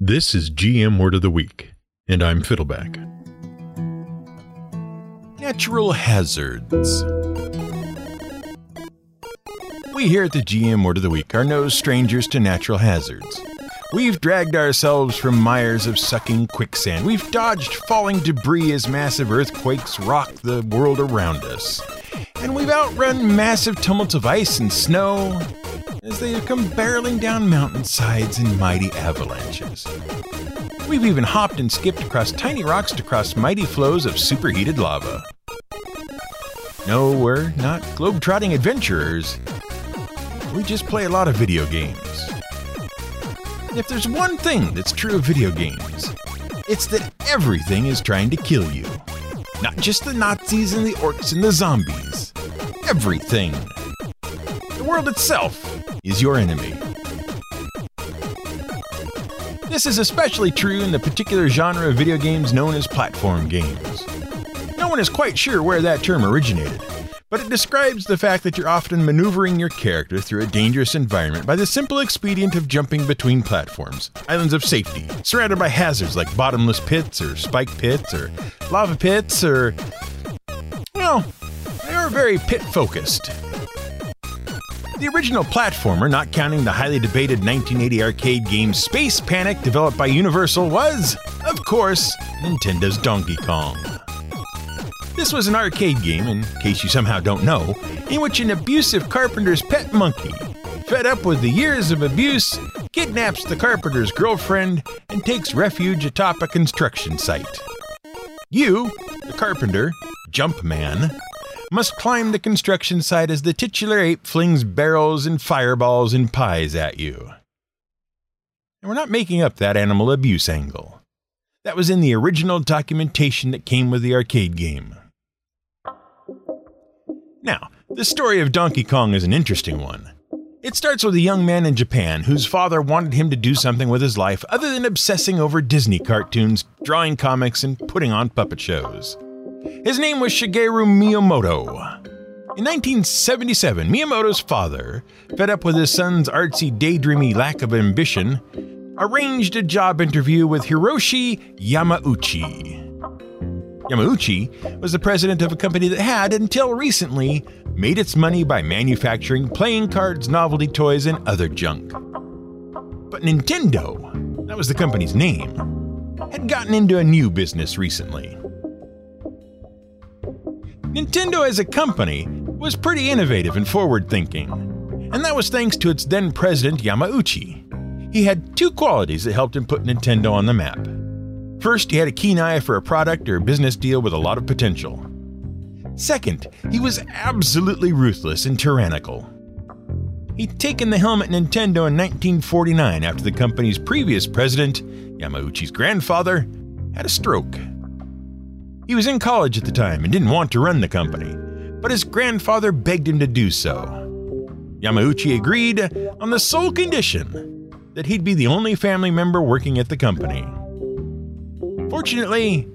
This is GM Word of the Week, and I'm Fiddleback. Natural hazards. We here at the GM Word of the Week are no strangers to natural hazards. We've dragged ourselves from mires of sucking quicksand. We've dodged falling debris as massive earthquakes rock the world around us. And we've outrun massive tumults of ice and snow as they come barreling down mountainsides in mighty avalanches. We've even hopped and skipped across tiny rocks to cross mighty flows of superheated lava. No, we're not globe-trotting adventurers. We just play a lot of video games. If there's one thing that's true of video games, it's that everything is trying to kill you. Not just the Nazis and the orcs and the zombies. Everything. The world itself is your enemy. This is especially true in the particular genre of video games known as platform games. No one is quite sure where that term originated, but it describes the fact that you're often maneuvering your character through a dangerous environment by the simple expedient of jumping between platforms, islands of safety, surrounded by hazards like bottomless pits or spike pits or lava pits or. Well, they are very pit focused. The original platformer, not counting the highly debated 1980 arcade game Space Panic developed by Universal, was, of course, Nintendo's Donkey Kong. This was an arcade game, in case you somehow don't know, in which an abusive carpenter's pet monkey, fed up with the years of abuse, kidnaps the carpenter's girlfriend and takes refuge atop a construction site. You, the carpenter, Jumpman, must climb the construction site as the titular ape flings barrels and fireballs and pies at you. And we're not making up that animal abuse angle. That was in the original documentation that came with the arcade game. Now, the story of Donkey Kong is an interesting one. It starts with a young man in Japan whose father wanted him to do something with his life other than obsessing over Disney cartoons, drawing comics, and putting on puppet shows. His name was Shigeru Miyamoto. In 1977, Miyamoto's father, fed up with his son's artsy, daydreamy lack of ambition, arranged a job interview with Hiroshi Yamauchi. Yamauchi was the president of a company that had, until recently, made its money by manufacturing playing cards, novelty toys, and other junk. But Nintendo, that was the company's name, had gotten into a new business recently. Nintendo as a company was pretty innovative and forward thinking, and that was thanks to its then president Yamauchi. He had two qualities that helped him put Nintendo on the map. First, he had a keen eye for a product or business deal with a lot of potential. Second, he was absolutely ruthless and tyrannical. He'd taken the helm at Nintendo in 1949 after the company's previous president, Yamauchi's grandfather, had a stroke. He was in college at the time and didn't want to run the company, but his grandfather begged him to do so. Yamauchi agreed on the sole condition that he'd be the only family member working at the company. Fortunately,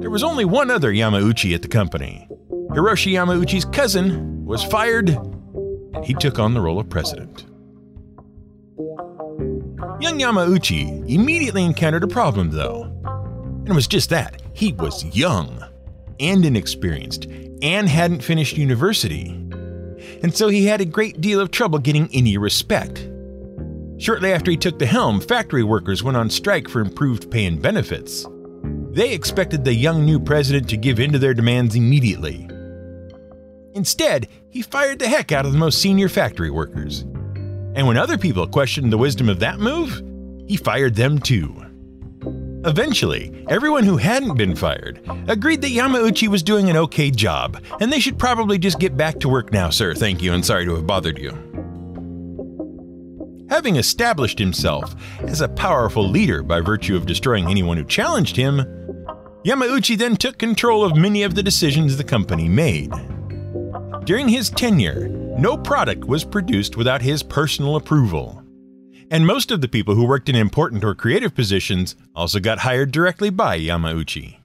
there was only one other Yamauchi at the company. Hiroshi Yamauchi's cousin was fired, and he took on the role of president. Young Yamauchi immediately encountered a problem, though. And it was just that he was young and inexperienced and hadn't finished university. And so he had a great deal of trouble getting any respect. Shortly after he took the helm, factory workers went on strike for improved pay and benefits. They expected the young new president to give in to their demands immediately. Instead, he fired the heck out of the most senior factory workers. And when other people questioned the wisdom of that move, he fired them too. Eventually, everyone who hadn't been fired agreed that Yamauchi was doing an okay job, and they should probably just get back to work now, sir. Thank you, and sorry to have bothered you. Having established himself as a powerful leader by virtue of destroying anyone who challenged him, Yamauchi then took control of many of the decisions the company made. During his tenure, no product was produced without his personal approval and most of the people who worked in important or creative positions also got hired directly by Yamauchi.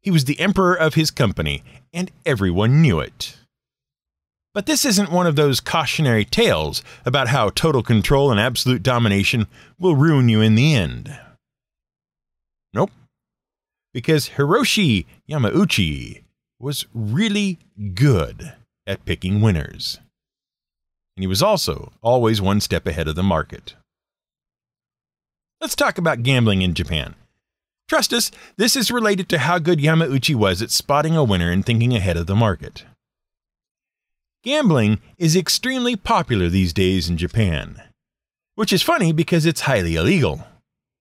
He was the emperor of his company, and everyone knew it. But this isn't one of those cautionary tales about how total control and absolute domination will ruin you in the end. Nope. Because Hiroshi Yamauchi was really good at picking winners. And he was also always one step ahead of the market. Let's talk about gambling in Japan. Trust us, this is related to how good Yamauchi was at spotting a winner and thinking ahead of the market. Gambling is extremely popular these days in Japan, which is funny because it's highly illegal.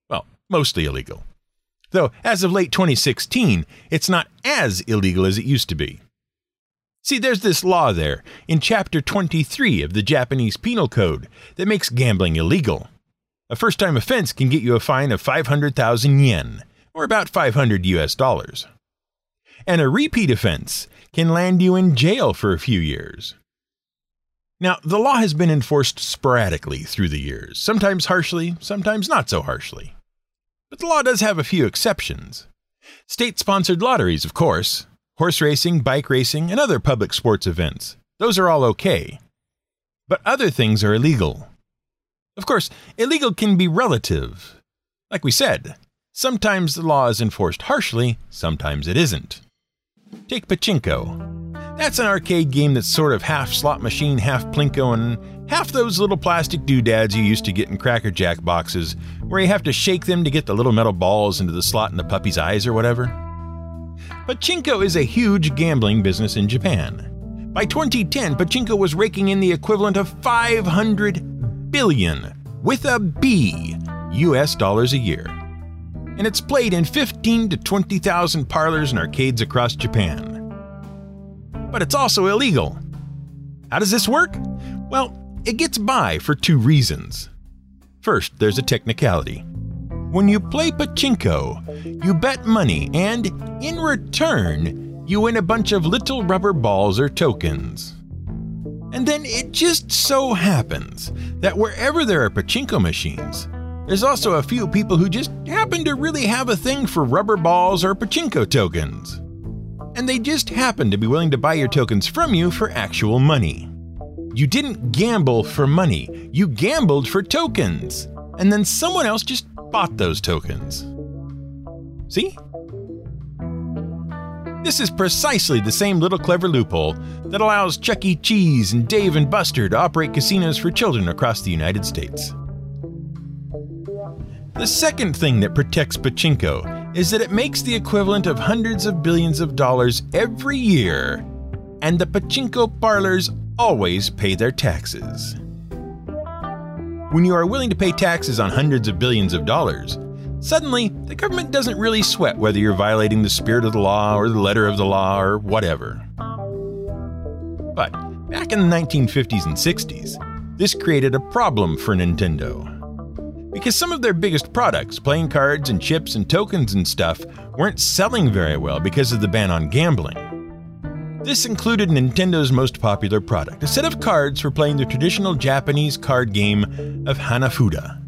Well, mostly illegal. Though, as of late 2016, it's not as illegal as it used to be. See, there's this law there in Chapter 23 of the Japanese Penal Code that makes gambling illegal. A first time offense can get you a fine of 500,000 yen, or about 500 US dollars. And a repeat offense can land you in jail for a few years. Now, the law has been enforced sporadically through the years, sometimes harshly, sometimes not so harshly. But the law does have a few exceptions. State sponsored lotteries, of course, horse racing, bike racing, and other public sports events. Those are all okay. But other things are illegal. Of course, illegal can be relative. Like we said, sometimes the law is enforced harshly, sometimes it isn't. Take Pachinko. That's an arcade game that's sort of half slot machine, half plinko, and half those little plastic doodads you used to get in Cracker Jack boxes, where you have to shake them to get the little metal balls into the slot in the puppy's eyes or whatever. Pachinko is a huge gambling business in Japan. By 2010, Pachinko was raking in the equivalent of 500 billion, with a B, US dollars a year. And it's played in 15 to 20,000 parlors and arcades across Japan but it's also illegal. How does this work? Well, it gets by for two reasons. First, there's a technicality. When you play pachinko, you bet money, and in return, you win a bunch of little rubber balls or tokens. And then it just so happens that wherever there are pachinko machines, there's also a few people who just happen to really have a thing for rubber balls or pachinko tokens and they just happen to be willing to buy your tokens from you for actual money. You didn't gamble for money, you gambled for tokens, and then someone else just bought those tokens. See? This is precisely the same little clever loophole that allows Chuck E. Cheese and Dave and Buster to operate casinos for children across the United States. The second thing that protects Pachinko is that it makes the equivalent of hundreds of billions of dollars every year, and the pachinko parlors always pay their taxes. When you are willing to pay taxes on hundreds of billions of dollars, suddenly the government doesn't really sweat whether you're violating the spirit of the law or the letter of the law or whatever. But back in the 1950s and 60s, this created a problem for Nintendo because some of their biggest products, playing cards and chips and tokens and stuff, weren't selling very well because of the ban on gambling. This included Nintendo's most popular product, a set of cards for playing the traditional Japanese card game of Hanafuda.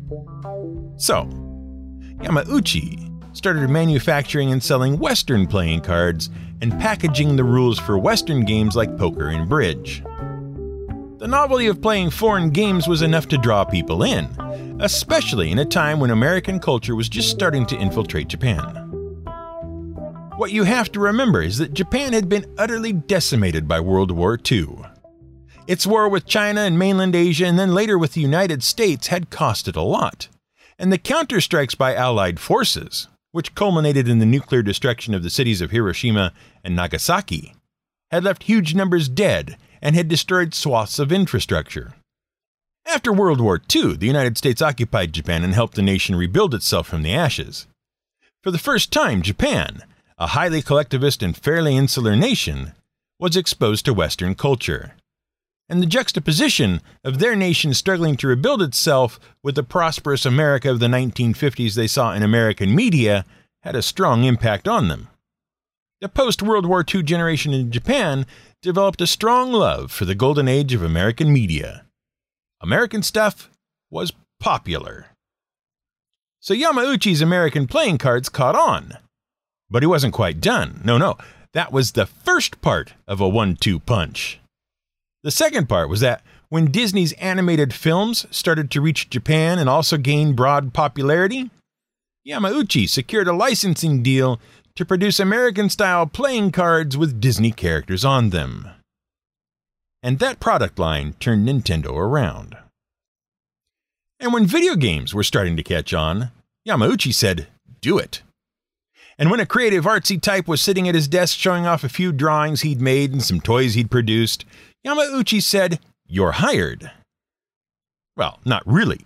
So, Yamauchi started manufacturing and selling Western playing cards and packaging the rules for Western games like poker and bridge. The novelty of playing foreign games was enough to draw people in, especially in a time when American culture was just starting to infiltrate Japan. What you have to remember is that Japan had been utterly decimated by World War II. Its war with China and mainland Asia, and then later with the United States, had cost it a lot. And the counterstrikes by Allied forces, which culminated in the nuclear destruction of the cities of Hiroshima and Nagasaki, had left huge numbers dead and had destroyed swaths of infrastructure. After World War II, the United States occupied Japan and helped the nation rebuild itself from the ashes. For the first time, Japan, a highly collectivist and fairly insular nation, was exposed to Western culture. And the juxtaposition of their nation struggling to rebuild itself with the prosperous America of the 1950s they saw in American media had a strong impact on them. The post World War II generation in Japan developed a strong love for the golden age of American media American stuff was popular. So Yamauchi's American playing cards caught on. But he wasn't quite done. No, no, that was the first part of a one two punch. The second part was that when Disney's animated films started to reach Japan and also gain broad popularity, Yamauchi secured a licensing deal to produce American style playing cards with Disney characters on them. And that product line turned Nintendo around. And when video games were starting to catch on, Yamauchi said, Do it. And when a creative artsy type was sitting at his desk showing off a few drawings he'd made and some toys he'd produced, Yamauchi said, You're hired. Well, not really.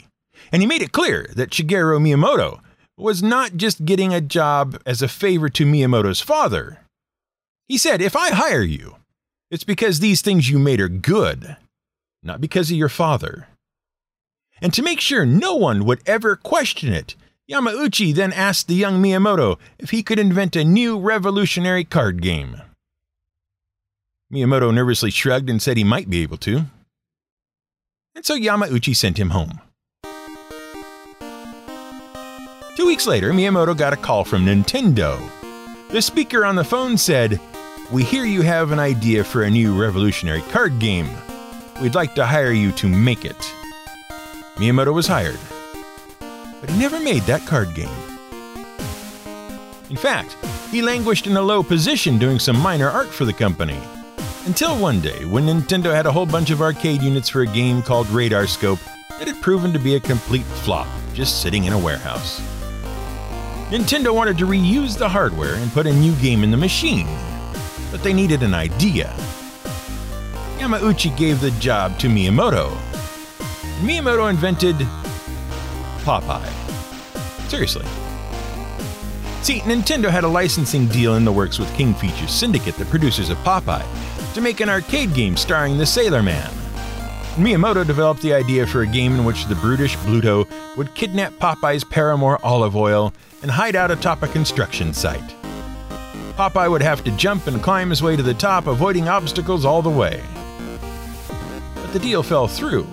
And he made it clear that Shigeru Miyamoto was not just getting a job as a favor to Miyamoto's father. He said, If I hire you, it's because these things you made are good, not because of your father. And to make sure no one would ever question it, Yamauchi then asked the young Miyamoto if he could invent a new revolutionary card game. Miyamoto nervously shrugged and said he might be able to. And so Yamauchi sent him home. Two weeks later, Miyamoto got a call from Nintendo. The speaker on the phone said, We hear you have an idea for a new revolutionary card game. We'd like to hire you to make it. Miyamoto was hired, but he never made that card game. In fact, he languished in a low position doing some minor art for the company. Until one day, when Nintendo had a whole bunch of arcade units for a game called Radar Scope that had proven to be a complete flop, just sitting in a warehouse. Nintendo wanted to reuse the hardware and put a new game in the machine, but they needed an idea. Yamauchi gave the job to Miyamoto. Miyamoto invented Popeye. Seriously. See, Nintendo had a licensing deal in the works with King Features Syndicate, the producers of Popeye, to make an arcade game starring the Sailor Man. Miyamoto developed the idea for a game in which the brutish Bluto would kidnap Popeye's paramour Olive Oyl and hide out atop a construction site. Popeye would have to jump and climb his way to the top, avoiding obstacles all the way. But the deal fell through.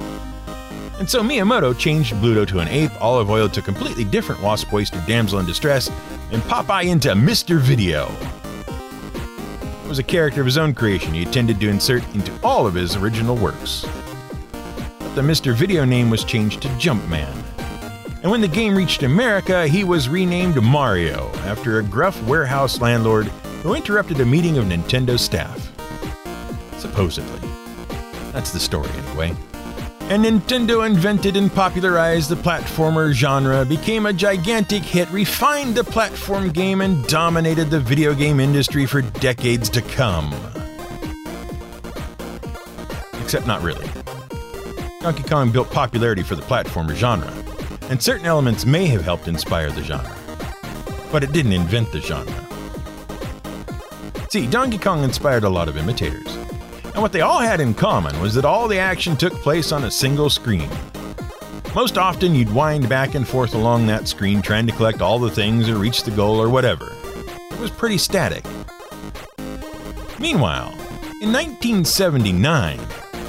And so Miyamoto changed Bluto to an ape, Olive Oyl to completely different wasp waster damsel in distress, and Popeye into Mr. Video. It was a character of his own creation he intended to insert into all of his original works. But the Mr. Video name was changed to Jumpman and when the game reached America, he was renamed Mario after a gruff warehouse landlord who interrupted a meeting of Nintendo staff. Supposedly. That's the story, anyway. And Nintendo invented and popularized the platformer genre, became a gigantic hit, refined the platform game, and dominated the video game industry for decades to come. Except not really. Donkey Kong built popularity for the platformer genre and certain elements may have helped inspire the genre. But it didn't invent the genre. See, Donkey Kong inspired a lot of imitators. And what they all had in common was that all the action took place on a single screen. Most often, you'd wind back and forth along that screen trying to collect all the things or reach the goal or whatever. It was pretty static. Meanwhile, in 1979,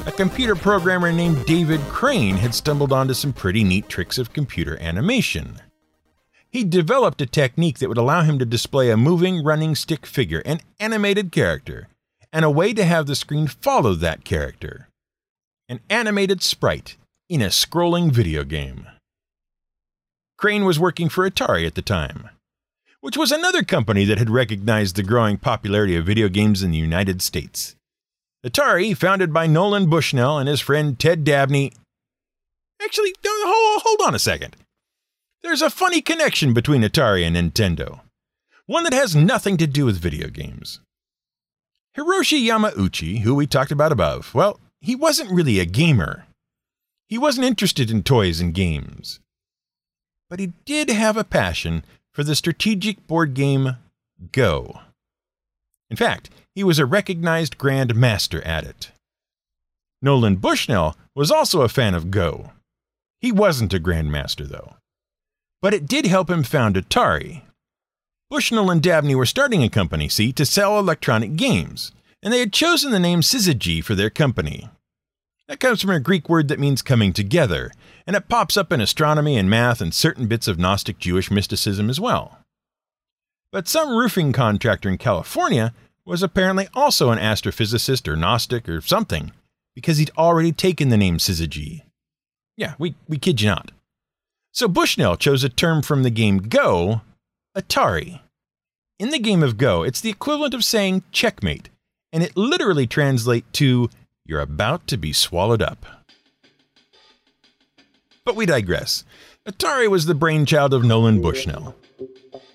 a computer programmer named David Crane had stumbled onto some pretty neat tricks of computer animation. He developed a technique that would allow him to display a moving, running stick figure, an animated character, and a way to have the screen follow that character. An animated sprite in a scrolling video game. Crane was working for Atari at the time, which was another company that had recognized the growing popularity of video games in the United States. Atari, founded by Nolan Bushnell and his friend Ted Dabney. Actually, hold, hold on a second. There's a funny connection between Atari and Nintendo, one that has nothing to do with video games. Hiroshi Yamauchi, who we talked about above, well, he wasn't really a gamer. He wasn't interested in toys and games. But he did have a passion for the strategic board game Go. In fact, he was a recognized Grand Master at it. Nolan Bushnell was also a fan of Go. He wasn't a Grand Master, though. But it did help him found Atari. Bushnell and Dabney were starting a company, see, to sell electronic games, and they had chosen the name Syzygy for their company. That comes from a Greek word that means coming together, and it pops up in astronomy and math and certain bits of Gnostic Jewish mysticism as well. But some roofing contractor in California was apparently also an astrophysicist or Gnostic or something, because he'd already taken the name Syzygy. Yeah, we, we kid you not. So Bushnell chose a term from the game Go, Atari. In the game of Go, it's the equivalent of saying checkmate, and it literally translates to you're about to be swallowed up. But we digress. Atari was the brainchild of Nolan Bushnell.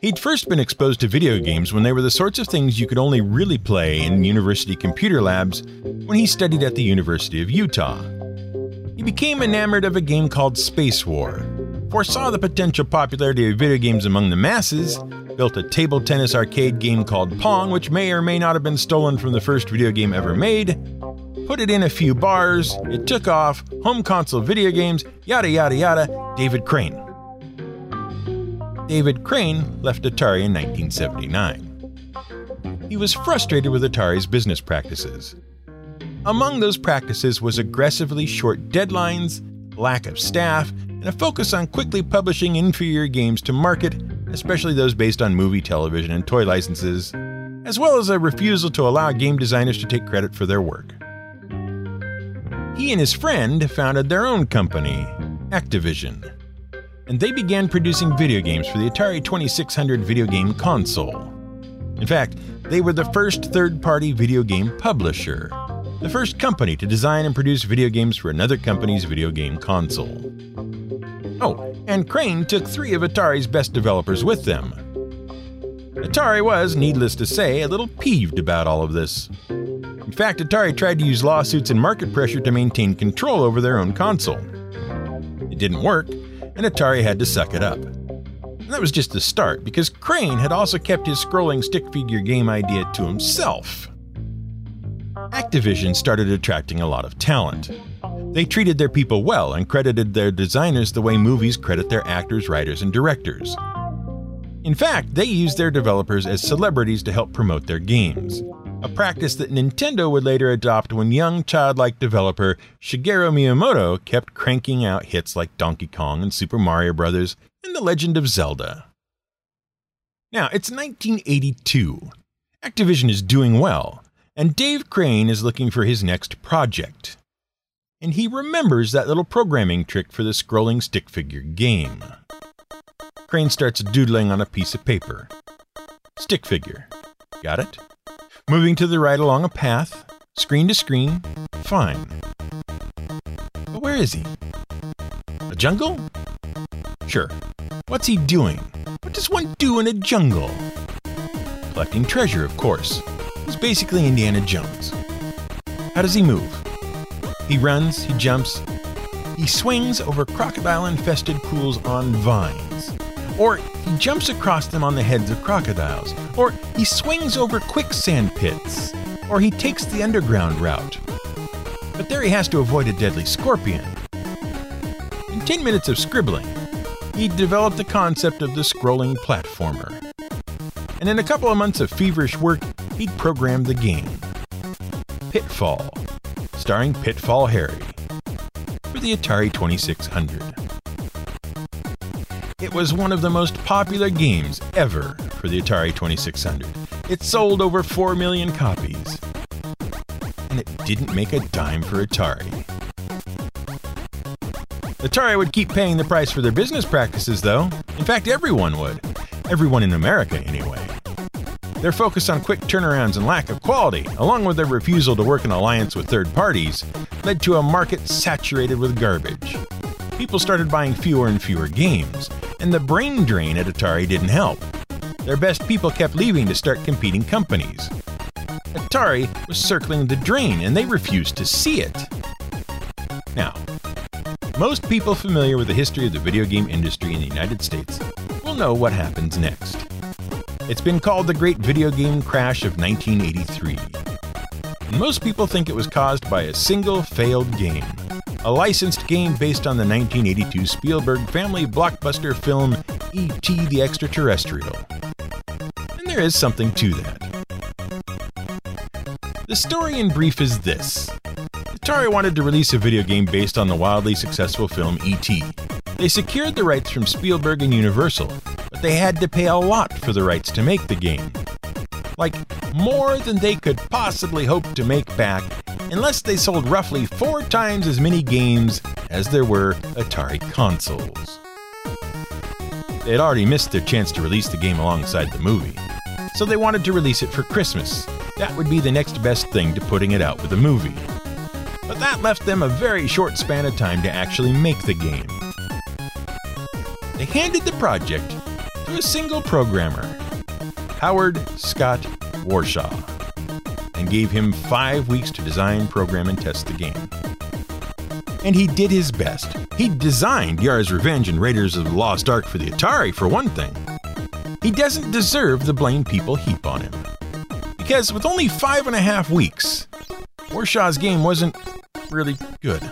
He'd first been exposed to video games when they were the sorts of things you could only really play in university computer labs when he studied at the University of Utah. He became enamored of a game called Spacewar, foresaw the potential popularity of video games among the masses, built a table tennis arcade game called Pong, which may or may not have been stolen from the first video game ever made, put it in a few bars, it took off, home console video games, yada yada yada, David Crane. David Crane left Atari in 1979. He was frustrated with Atari's business practices. Among those practices was aggressively short deadlines, lack of staff, and a focus on quickly publishing inferior games to market, especially those based on movie, television, and toy licenses, as well as a refusal to allow game designers to take credit for their work. He and his friend founded their own company, Activision and they began producing video games for the Atari 2600 video game console. In fact, they were the first third party video game publisher, the first company to design and produce video games for another company's video game console. Oh, and Crane took three of Atari's best developers with them. Atari was, needless to say, a little peeved about all of this. In fact, Atari tried to use lawsuits and market pressure to maintain control over their own console. It didn't work, and Atari had to suck it up. And that was just the start, because Crane had also kept his scrolling stick figure game idea to himself. Activision started attracting a lot of talent. They treated their people well and credited their designers the way movies credit their actors, writers, and directors. In fact, they used their developers as celebrities to help promote their games, a practice that Nintendo would later adopt when young childlike developer Shigeru Miyamoto kept cranking out hits like Donkey Kong and Super Mario Bros. and The Legend of Zelda. Now, it's 1982. Activision is doing well, and Dave Crane is looking for his next project. And he remembers that little programming trick for the scrolling stick figure game. Crane starts doodling on a piece of paper. Stick figure. Got it? Moving to the right along a path, screen to screen, fine. But where is he? A jungle? Sure. What's he doing? What does one do in a jungle? Collecting treasure, of course. He's basically Indiana Jones. How does he move? He runs, he jumps, he swings over crocodile infested pools on vines. Or he jumps across them on the heads of crocodiles. Or he swings over quicksand pits. Or he takes the underground route. But there he has to avoid a deadly scorpion. In 10 minutes of scribbling, he developed the concept of the scrolling platformer. And in a couple of months of feverish work, he'd programmed the game. Pitfall, starring Pitfall Harry, for the Atari 2600. It was one of the most popular games ever for the Atari 2600. It sold over 4 million copies. And it didn't make a dime for Atari. Atari would keep paying the price for their business practices, though. In fact, everyone would. Everyone in America, anyway. Their focus on quick turnarounds and lack of quality, along with their refusal to work in alliance with third parties, led to a market saturated with garbage. People started buying fewer and fewer games, and the brain drain at Atari didn't help. Their best people kept leaving to start competing companies. Atari was circling the drain and they refused to see it. Now, most people familiar with the history of the video game industry in the United States will know what happens next. It's been called the Great Video Game Crash of 1983. Most people think it was caused by a single failed game a licensed game based on the 1982 Spielberg family blockbuster film E.T. the Extraterrestrial. And there is something to that. The story in brief is this Atari wanted to release a video game based on the wildly successful film E.T. They secured the rights from Spielberg and Universal, they had to pay a lot for the rights to make the game. Like, more than they could possibly hope to make back unless they sold roughly four times as many games as there were Atari consoles. They'd already missed their chance to release the game alongside the movie, so they wanted to release it for Christmas. That would be the next best thing to putting it out with a movie. But that left them a very short span of time to actually make the game. They handed the project to a single programmer, Howard Scott Warshaw, and gave him five weeks to design, program, and test the game. And he did his best. He designed Yars' Revenge and Raiders of the Lost Ark for the Atari, for one thing. He doesn't deserve the blame people heap on him. Because with only five and a half weeks, Warshaw's game wasn't really good.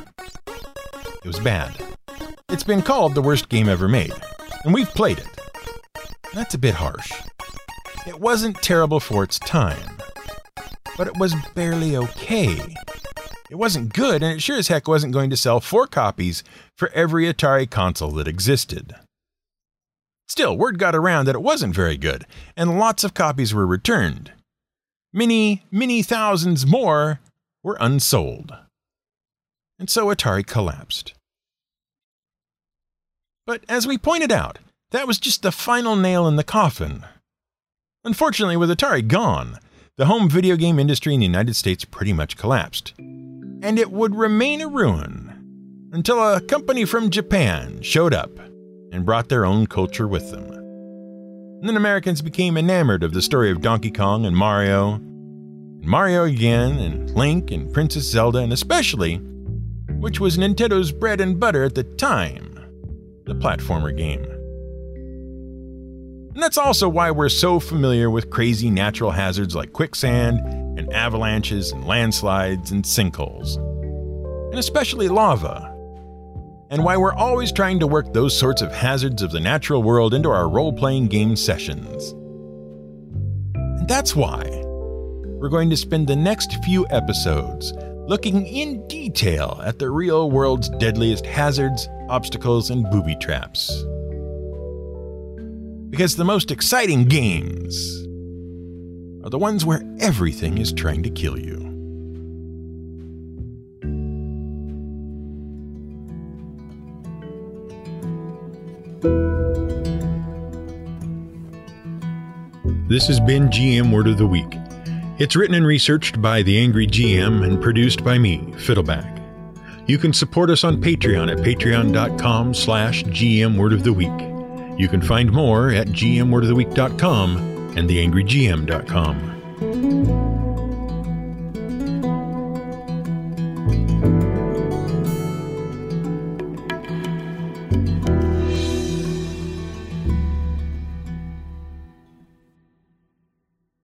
It was bad. It's been called the worst game ever made, and we've played it. That's a bit harsh. It wasn't terrible for its time, but it was barely okay. It wasn't good, and it sure as heck wasn't going to sell four copies for every Atari console that existed. Still, word got around that it wasn't very good, and lots of copies were returned. Many, many thousands more were unsold. And so Atari collapsed. But as we pointed out, that was just the final nail in the coffin. Unfortunately, with Atari gone, the home video game industry in the United States pretty much collapsed. And it would remain a ruin until a company from Japan showed up and brought their own culture with them. And then Americans became enamored of the story of Donkey Kong and Mario, and Mario again, and Link and Princess Zelda, and especially, which was Nintendo's bread and butter at the time, the platformer game. And that's also why we're so familiar with crazy natural hazards like quicksand, and avalanches, and landslides, and sinkholes. And especially lava, and why we're always trying to work those sorts of hazards of the natural world into our role playing game sessions. And that's why we're going to spend the next few episodes looking in detail at the real world's deadliest hazards, obstacles, and booby traps. Because the most exciting games are the ones where everything is trying to kill you. This has been GM Word of the Week. It's written and researched by The Angry GM and produced by me, Fiddleback. You can support us on Patreon at patreon.com slash gmwordoftheweek. You can find more at gmwordoftheweek.com and theangrygm.com.